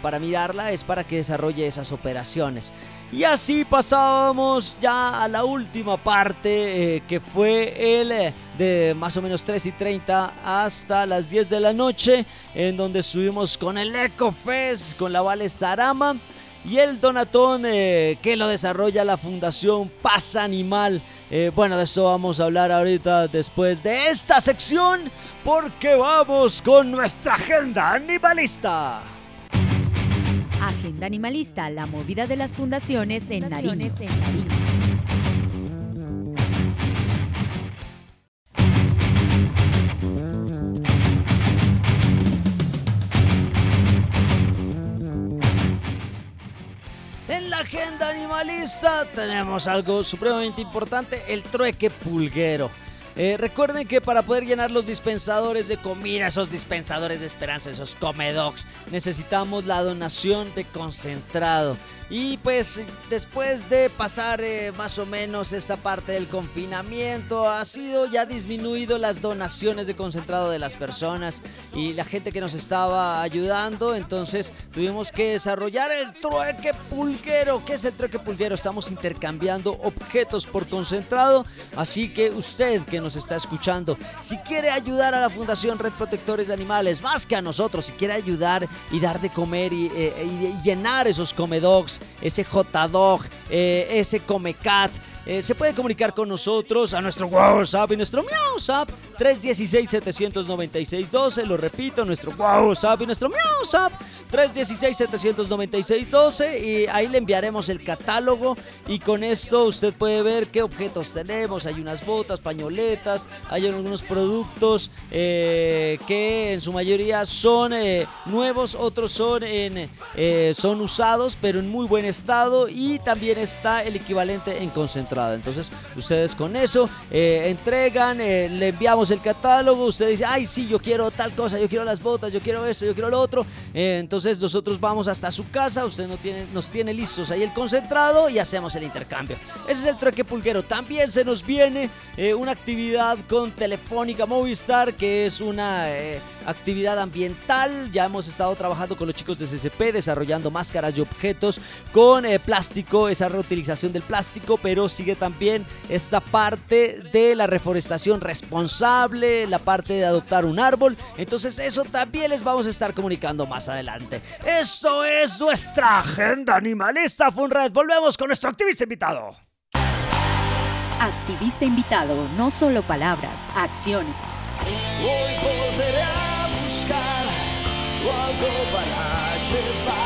para mirarla, es para que desarrolle esas operaciones. Y así pasábamos ya a la última parte, eh, que fue el eh, de más o menos 3 y 30 hasta las 10 de la noche, en donde estuvimos con el EcoFest, con la Vale Sarama y el donatón eh, que lo desarrolla la Fundación Paz Animal. bueno, de eso vamos a hablar ahorita después de esta sección, porque vamos con nuestra agenda animalista. Agenda Animalista, la movida de las fundaciones en Nariño. En la agenda animalista tenemos algo supremamente importante, el trueque pulguero. Eh, recuerden que para poder llenar los dispensadores de comida, esos dispensadores de esperanza, esos comedogs, necesitamos la donación de concentrado. Y pues después de pasar eh, más o menos esta parte del confinamiento, ha sido ya disminuido las donaciones de concentrado de las personas y la gente que nos estaba ayudando. Entonces tuvimos que desarrollar el trueque pulguero. ¿Qué es el trueque pulguero? Estamos intercambiando objetos por concentrado. Así que usted que nos está escuchando, si quiere ayudar a la Fundación Red Protectores de Animales, más que a nosotros, si quiere ayudar y dar de comer y, eh, y llenar esos comedogs ese J-Dog, eh, ese Comecat, eh, se puede comunicar con nosotros a nuestro WhatsApp y nuestro WhatsApp 316-796-12. Lo repito, nuestro WhatsApp y nuestro WhatsApp 316-796-12. Y ahí le enviaremos el catálogo. Y con esto usted puede ver qué objetos tenemos. Hay unas botas, pañoletas, hay algunos productos eh, que en su mayoría son eh, nuevos, otros son, son usados, pero en muy buen estado. Y también está el equivalente en Entonces, ustedes con eso entregan, le enviamos el catálogo, usted dice, ay, sí, yo quiero tal cosa, yo quiero las botas, yo quiero esto, yo quiero lo otro. Eh, entonces nosotros vamos hasta su casa, usted no tiene, nos tiene listos ahí el concentrado y hacemos el intercambio. Ese es el trueque pulguero. También se nos viene eh, una actividad con Telefónica Movistar, que es una eh, actividad ambiental. Ya hemos estado trabajando con los chicos de CCP, desarrollando máscaras y objetos con plástico, esa reutilización del plástico, pero sigue también esta parte de la reforestación responsable, la parte de adoptar un árbol. Entonces eso también les vamos a estar comunicando más adelante. Esto es nuestra agenda animalista Funred. Volvemos con nuestro activista invitado. Activista invitado, no solo palabras, acciones. Hoy volveré a buscar algo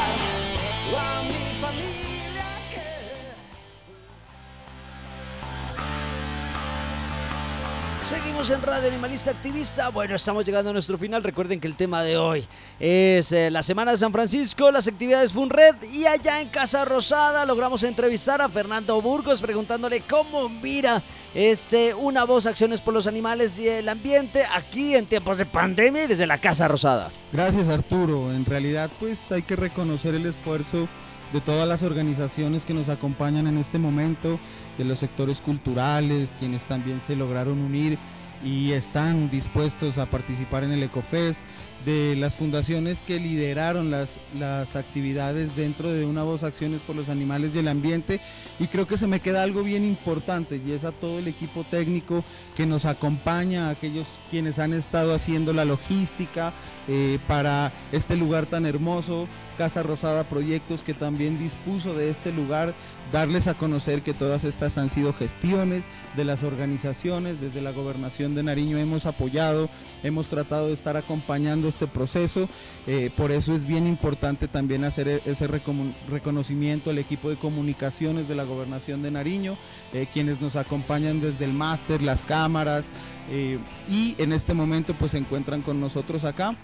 Seguimos en Radio Animalista Activista. Bueno, estamos llegando a nuestro final. Recuerden que el tema de hoy es eh, la Semana de San Francisco, las actividades Funred y allá en Casa Rosada logramos entrevistar a Fernando Burgos preguntándole cómo mira este una voz acciones por los animales y el ambiente aquí en tiempos de pandemia y desde la Casa Rosada. Gracias Arturo. En realidad pues hay que reconocer el esfuerzo de todas las organizaciones que nos acompañan en este momento, de los sectores culturales, quienes también se lograron unir y están dispuestos a participar en el EcoFest, de las fundaciones que lideraron las, las actividades dentro de una voz Acciones por los Animales y el Ambiente. Y creo que se me queda algo bien importante y es a todo el equipo técnico que nos acompaña, a aquellos quienes han estado haciendo la logística eh, para este lugar tan hermoso. Casa Rosada Proyectos que también dispuso de este lugar, darles a conocer que todas estas han sido gestiones de las organizaciones, desde la gobernación de Nariño hemos apoyado, hemos tratado de estar acompañando este proceso, eh, por eso es bien importante también hacer ese reconocimiento al equipo de comunicaciones de la gobernación de Nariño, eh, quienes nos acompañan desde el máster, las cámaras eh, y en este momento pues se encuentran con nosotros acá.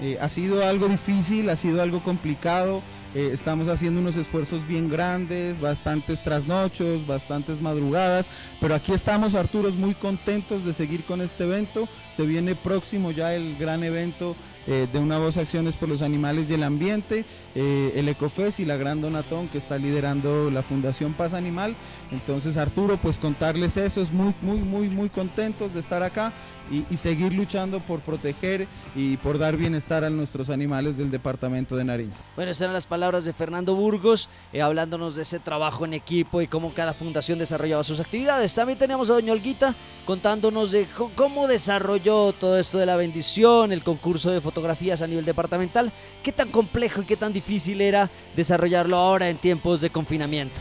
Eh, ha sido algo difícil, ha sido algo complicado. Eh, estamos haciendo unos esfuerzos bien grandes, bastantes trasnochos, bastantes madrugadas, pero aquí estamos, Arturos, muy contentos de seguir con este evento. Se viene próximo ya el gran evento eh, de Una Voz Acciones por los Animales y el Ambiente, el Ecofes y la Gran Donatón que está liderando la Fundación Paz Animal. Entonces, Arturo, pues contarles eso, es muy, muy, muy, muy contentos de estar acá y, seguir luchando por proteger y por dar bienestar a nuestros animales del departamento de Nariño. Bueno, esas eran las palabras de Fernando Burgos, eh, hablándonos de ese trabajo en equipo y cómo cada fundación desarrollaba sus actividades. También tenemos a Doña Olguita contándonos de cómo desarrolló todo esto de la bendición, el concurso de fotografías a nivel departamental, qué tan complejo y qué tan difícil era desarrollarlo ahora en tiempos de confinamiento.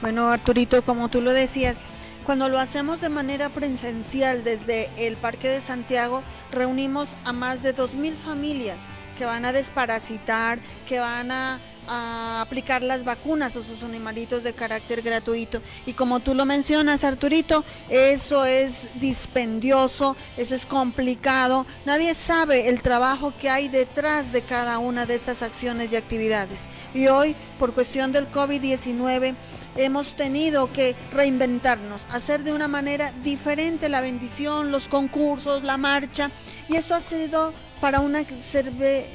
Bueno, Arturito, como tú lo decías, cuando lo hacemos de manera presencial desde el Parque de Santiago, reunimos a más de 2.000 familias que van a desparasitar, que van a, aplicar las vacunas a sus animalitos de carácter gratuito. Y como tú lo mencionas, Arturito, eso es dispendioso, eso es complicado. Nadie sabe el trabajo que hay detrás de cada una de estas acciones y actividades. Y hoy, por cuestión del COVID-19, hemos tenido que reinventarnos, hacer de una manera diferente la bendición, los concursos, la marcha. Y esto ha sido para una,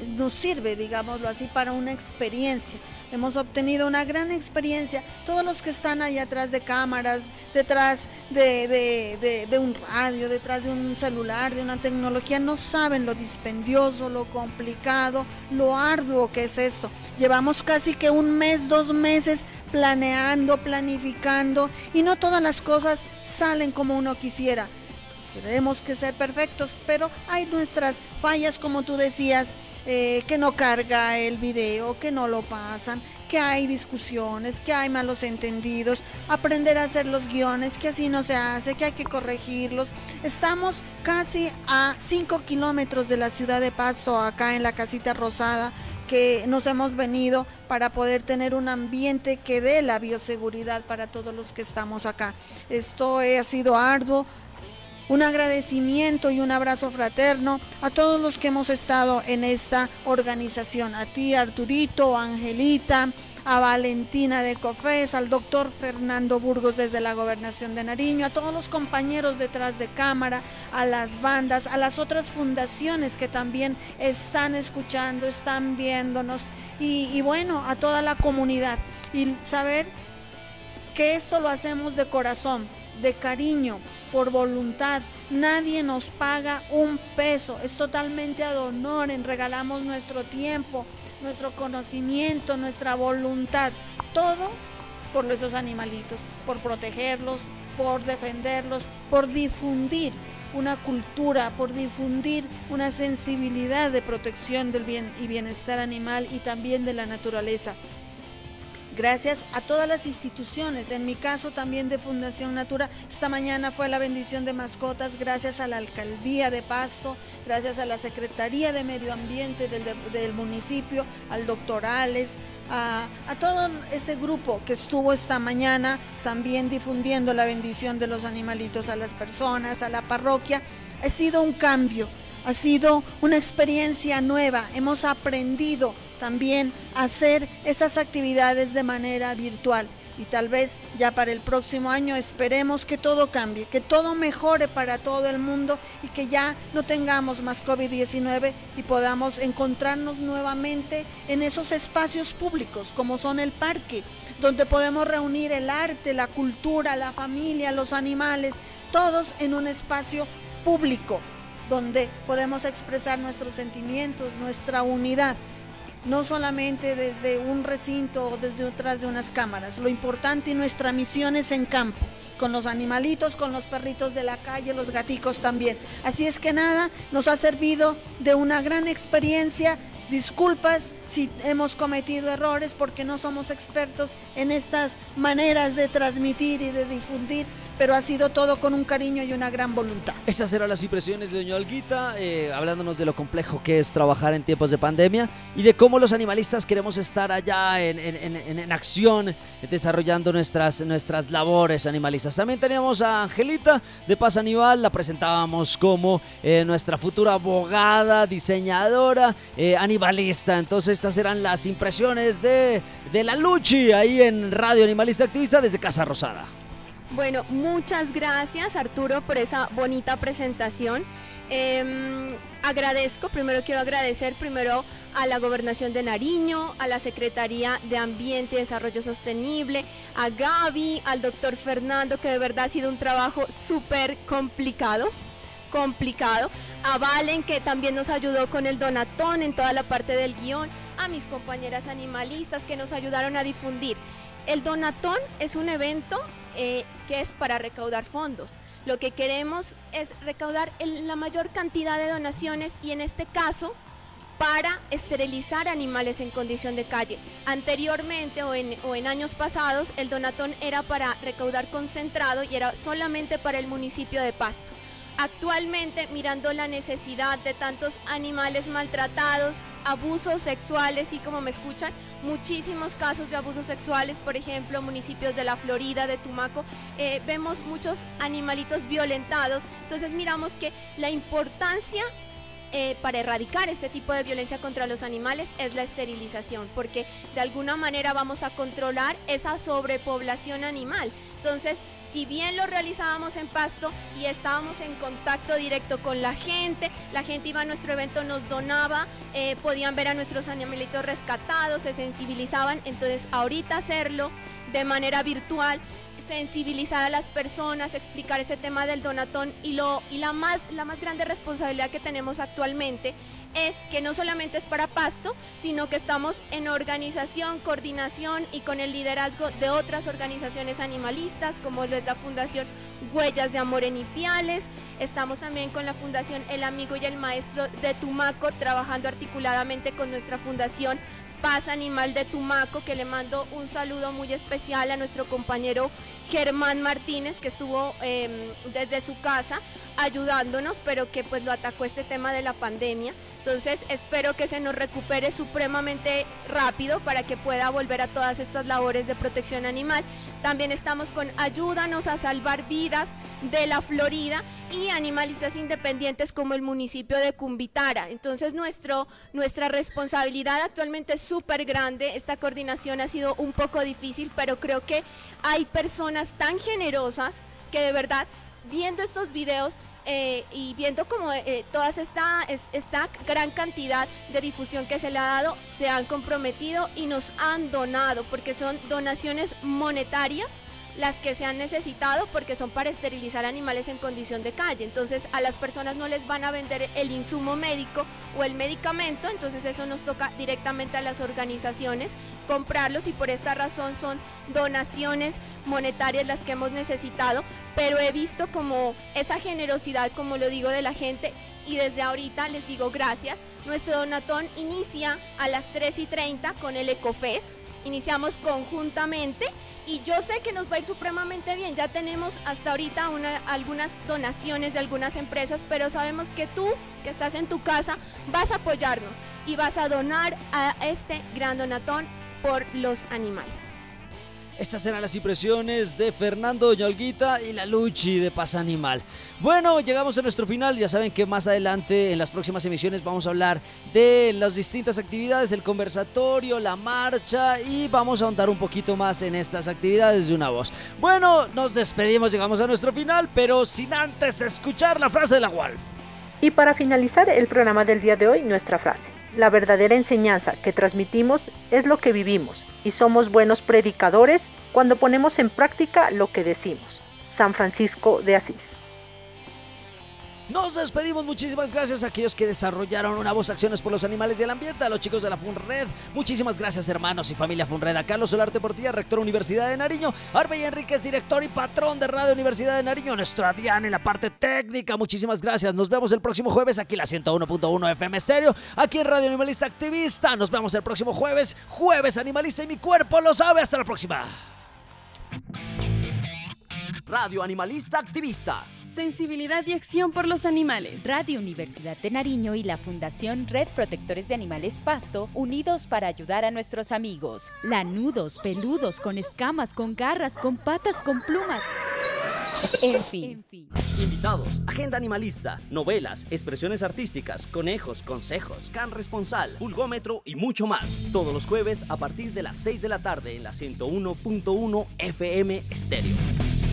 nos sirve, digámoslo así, para una experiencia hemos obtenido una gran experiencia. Todos los que están ahí atrás de cámaras, detrás de, un radio, detrás de un celular, de una tecnología, no saben lo dispendioso, lo complicado, lo arduo que es esto. Llevamos casi que un mes, dos meses planeando, planificando y no todas las cosas salen como uno quisiera queremos que ser perfectos, pero hay nuestras fallas, como tú decías, eh, que no carga el video, que no lo pasan, que hay discusiones, que hay malos entendidos, aprender a hacer los guiones, que así no se hace, que hay que corregirlos. Estamos casi a 5 kilómetros de la ciudad de Pasto, acá en la casita rosada, que nos hemos venido para poder tener un ambiente que dé la bioseguridad para todos los que estamos acá. Esto ha sido arduo, un agradecimiento y un abrazo fraterno a todos los que hemos estado en esta organización, a ti Arturito, Angelita, a Valentina de Cofés, al doctor Fernando Burgos desde la gobernación de Nariño, a todos los compañeros detrás de cámara, a las bandas, a las otras fundaciones que también están escuchando, están viéndonos y, y bueno, a toda la comunidad. Y saber que esto lo hacemos de corazón, de cariño, por voluntad. Nadie nos paga un peso, es totalmente ad honorem, regalamos nuestro tiempo, nuestro conocimiento, nuestra voluntad, todo por esos animalitos, por protegerlos, por defenderlos, por difundir una cultura, por difundir una sensibilidad de protección del bien y bienestar animal y también de la naturaleza gracias a todas las instituciones, en mi caso también de Fundación Natura. Esta mañana fue la bendición de mascotas, gracias a la Alcaldía de Pasto, gracias a la Secretaría de Medio Ambiente del, municipio, al doctor Alex, a, a, todo ese grupo que estuvo esta mañana también difundiendo la bendición de los animalitos a las personas, a la parroquia. Ha sido un cambio, ha sido una experiencia nueva, hemos aprendido también hacer estas actividades de manera virtual. Y tal vez ya para el próximo año esperemos que todo cambie, que todo mejore para todo el mundo y que ya no tengamos más COVID-19 y podamos encontrarnos nuevamente en esos espacios públicos como son el parque, donde podemos reunir el arte, la cultura, la familia, los animales, todos en un espacio público donde podemos expresar nuestros sentimientos, nuestra unidad no solamente desde un recinto o desde detrás de unas cámaras. Lo importante y nuestra misión es en campo, con los animalitos, con los perritos de la calle, los gaticos también. Así es que nada, nos ha servido de una gran experiencia. Disculpas si hemos cometido errores porque no somos expertos en estas maneras de transmitir y de difundir pero ha sido todo con un cariño y una gran voluntad. Esas eran las impresiones de Doña Olguita, eh, hablándonos de lo complejo que es trabajar en tiempos de pandemia y de cómo los animalistas queremos estar allá en, en, acción, desarrollando nuestras, nuestras labores animalistas. También teníamos a Angelita de Paz Aníbal, la presentábamos como eh, nuestra futura abogada, diseñadora, eh, animalista. Entonces estas eran las impresiones de, de la Luchi ahí en Radio Animalista Activista desde Casa Rosada. Bueno, muchas gracias Arturo por esa bonita presentación. Em, agradezco, primero quiero agradecer primero a la Gobernación de Nariño, a la Secretaría de Ambiente y Desarrollo Sostenible, a Gaby, al doctor Fernando, que de verdad ha sido un trabajo súper complicado, complicado, a Valen, que también nos ayudó con el donatón en toda la parte del guion, a mis compañeras animalistas que nos ayudaron a difundir. El donatón es un evento eh, que es para recaudar fondos. Lo que queremos es recaudar la mayor cantidad de donaciones y en este caso para esterilizar animales en condición de calle. Anteriormente o en, o en años pasados el donatón era para recaudar concentrado y era solamente para el municipio de Pasto. Actualmente, mirando la necesidad de tantos animales maltratados, abusos sexuales y como me escuchan, muchísimos casos de abusos sexuales, por ejemplo, municipios de la Florida, de Tumaco, eh, vemos muchos animalitos violentados. Entonces miramos que la importancia eh, para erradicar este tipo de violencia contra los animales es la esterilización, porque de alguna manera vamos a controlar esa sobrepoblación animal. Entonces, si bien lo realizábamos en pasto y estábamos en contacto directo con la gente, la gente iba a nuestro evento, nos donaba, eh, podían ver a nuestros animalitos rescatados, se sensibilizaban, entonces ahorita hacerlo de manera virtual sensibilizar a las personas, explicar ese tema del donatón y, lo, y la, más, la más grande responsabilidad que tenemos actualmente es que no solamente es para Pasto, sino que estamos en organización, coordinación y con el liderazgo de otras organizaciones animalistas, como es la Fundación Huellas de Amor en Ipiales. Estamos también con la Fundación El Amigo y el Maestro de Tumaco, trabajando articuladamente con nuestra Fundación Paz Animal de Tumaco, que le mando un saludo muy especial a nuestro compañero Germán Martínez, que estuvo em, desde su casa ayudándonos, pero que pues lo atacó este tema de la pandemia. Entonces espero que se nos recupere supremamente rápido para que pueda volver a todas estas labores de protección animal. También estamos con Ayúdanos a salvar vidas de la Florida y animalistas independientes como el municipio de Cumbitara. Entonces nuestro, nuestra responsabilidad actualmente es súper grande. Esta coordinación ha sido un poco difícil, pero creo que hay personas tan generosas que de verdad viendo estos videos eh, y viendo como eh, toda esta, esta gran cantidad de difusión que se le ha dado, se han comprometido y nos han donado, porque son donaciones monetarias las que se han necesitado porque son para esterilizar animales en condición de calle. Entonces a las personas no les van a vender el insumo médico o el medicamento, entonces eso nos toca directamente a las organizaciones comprarlos y por esta razón son donaciones monetarias las que hemos necesitado, pero he visto como esa generosidad, como lo digo, de la gente y desde ahorita les digo gracias. Nuestro donatón inicia a las 3 y 30 con el Ecofes. Iniciamos conjuntamente y yo sé que nos va a ir supremamente bien. Ya tenemos hasta ahorita algunas donaciones de algunas empresas, pero sabemos que tú, que estás en tu casa, vas a apoyarnos y vas a donar a este gran donatón por los animales. Estas eran las impresiones de Fernando Ñolguita y la Luchi de Paz Animal. Bueno, llegamos a nuestro final. Ya saben que más adelante, en las próximas emisiones, vamos a hablar de las distintas actividades, del conversatorio, la marcha y vamos a ahondar un poquito más en estas actividades de una voz. Bueno, nos despedimos, llegamos a nuestro final, pero sin antes escuchar la frase de la Wolf. Y para finalizar el programa del día de hoy, nuestra frase. La verdadera enseñanza que transmitimos es lo que vivimos y somos buenos predicadores cuando ponemos en práctica lo que decimos. San Francisco de Asís. Nos despedimos, muchísimas gracias a aquellos que desarrollaron una voz Acciones por los Animales y el Ambiente, a los chicos de la FUNRED, muchísimas gracias hermanos y familia FUNRED, a Carlos Solarte Portilla, rector Universidad de Nariño, Arbey Enríquez, director y patrón de Radio Universidad de Nariño, nuestro Adrián en la parte técnica, muchísimas gracias, nos vemos el próximo jueves aquí en la 101.1 FM Stereo, aquí en Radio Animalista Activista, nos vemos el próximo jueves, jueves Animalista y mi cuerpo lo sabe, hasta la próxima. Radio Animalista Activista sensibilidad y acción por los animales. Radio Universidad de Nariño y la Fundación Red Protectores de Animales Pasto, unidos para ayudar a nuestros amigos. Lanudos, peludos, con escamas, con garras, con patas, con plumas. En fin. Invitados, agenda animalista, novelas, expresiones artísticas, conejos, consejos, can responsal, pulgómetro y mucho más. Todos los jueves a partir de las 6 de la tarde en la 101.1 FM Estéreo.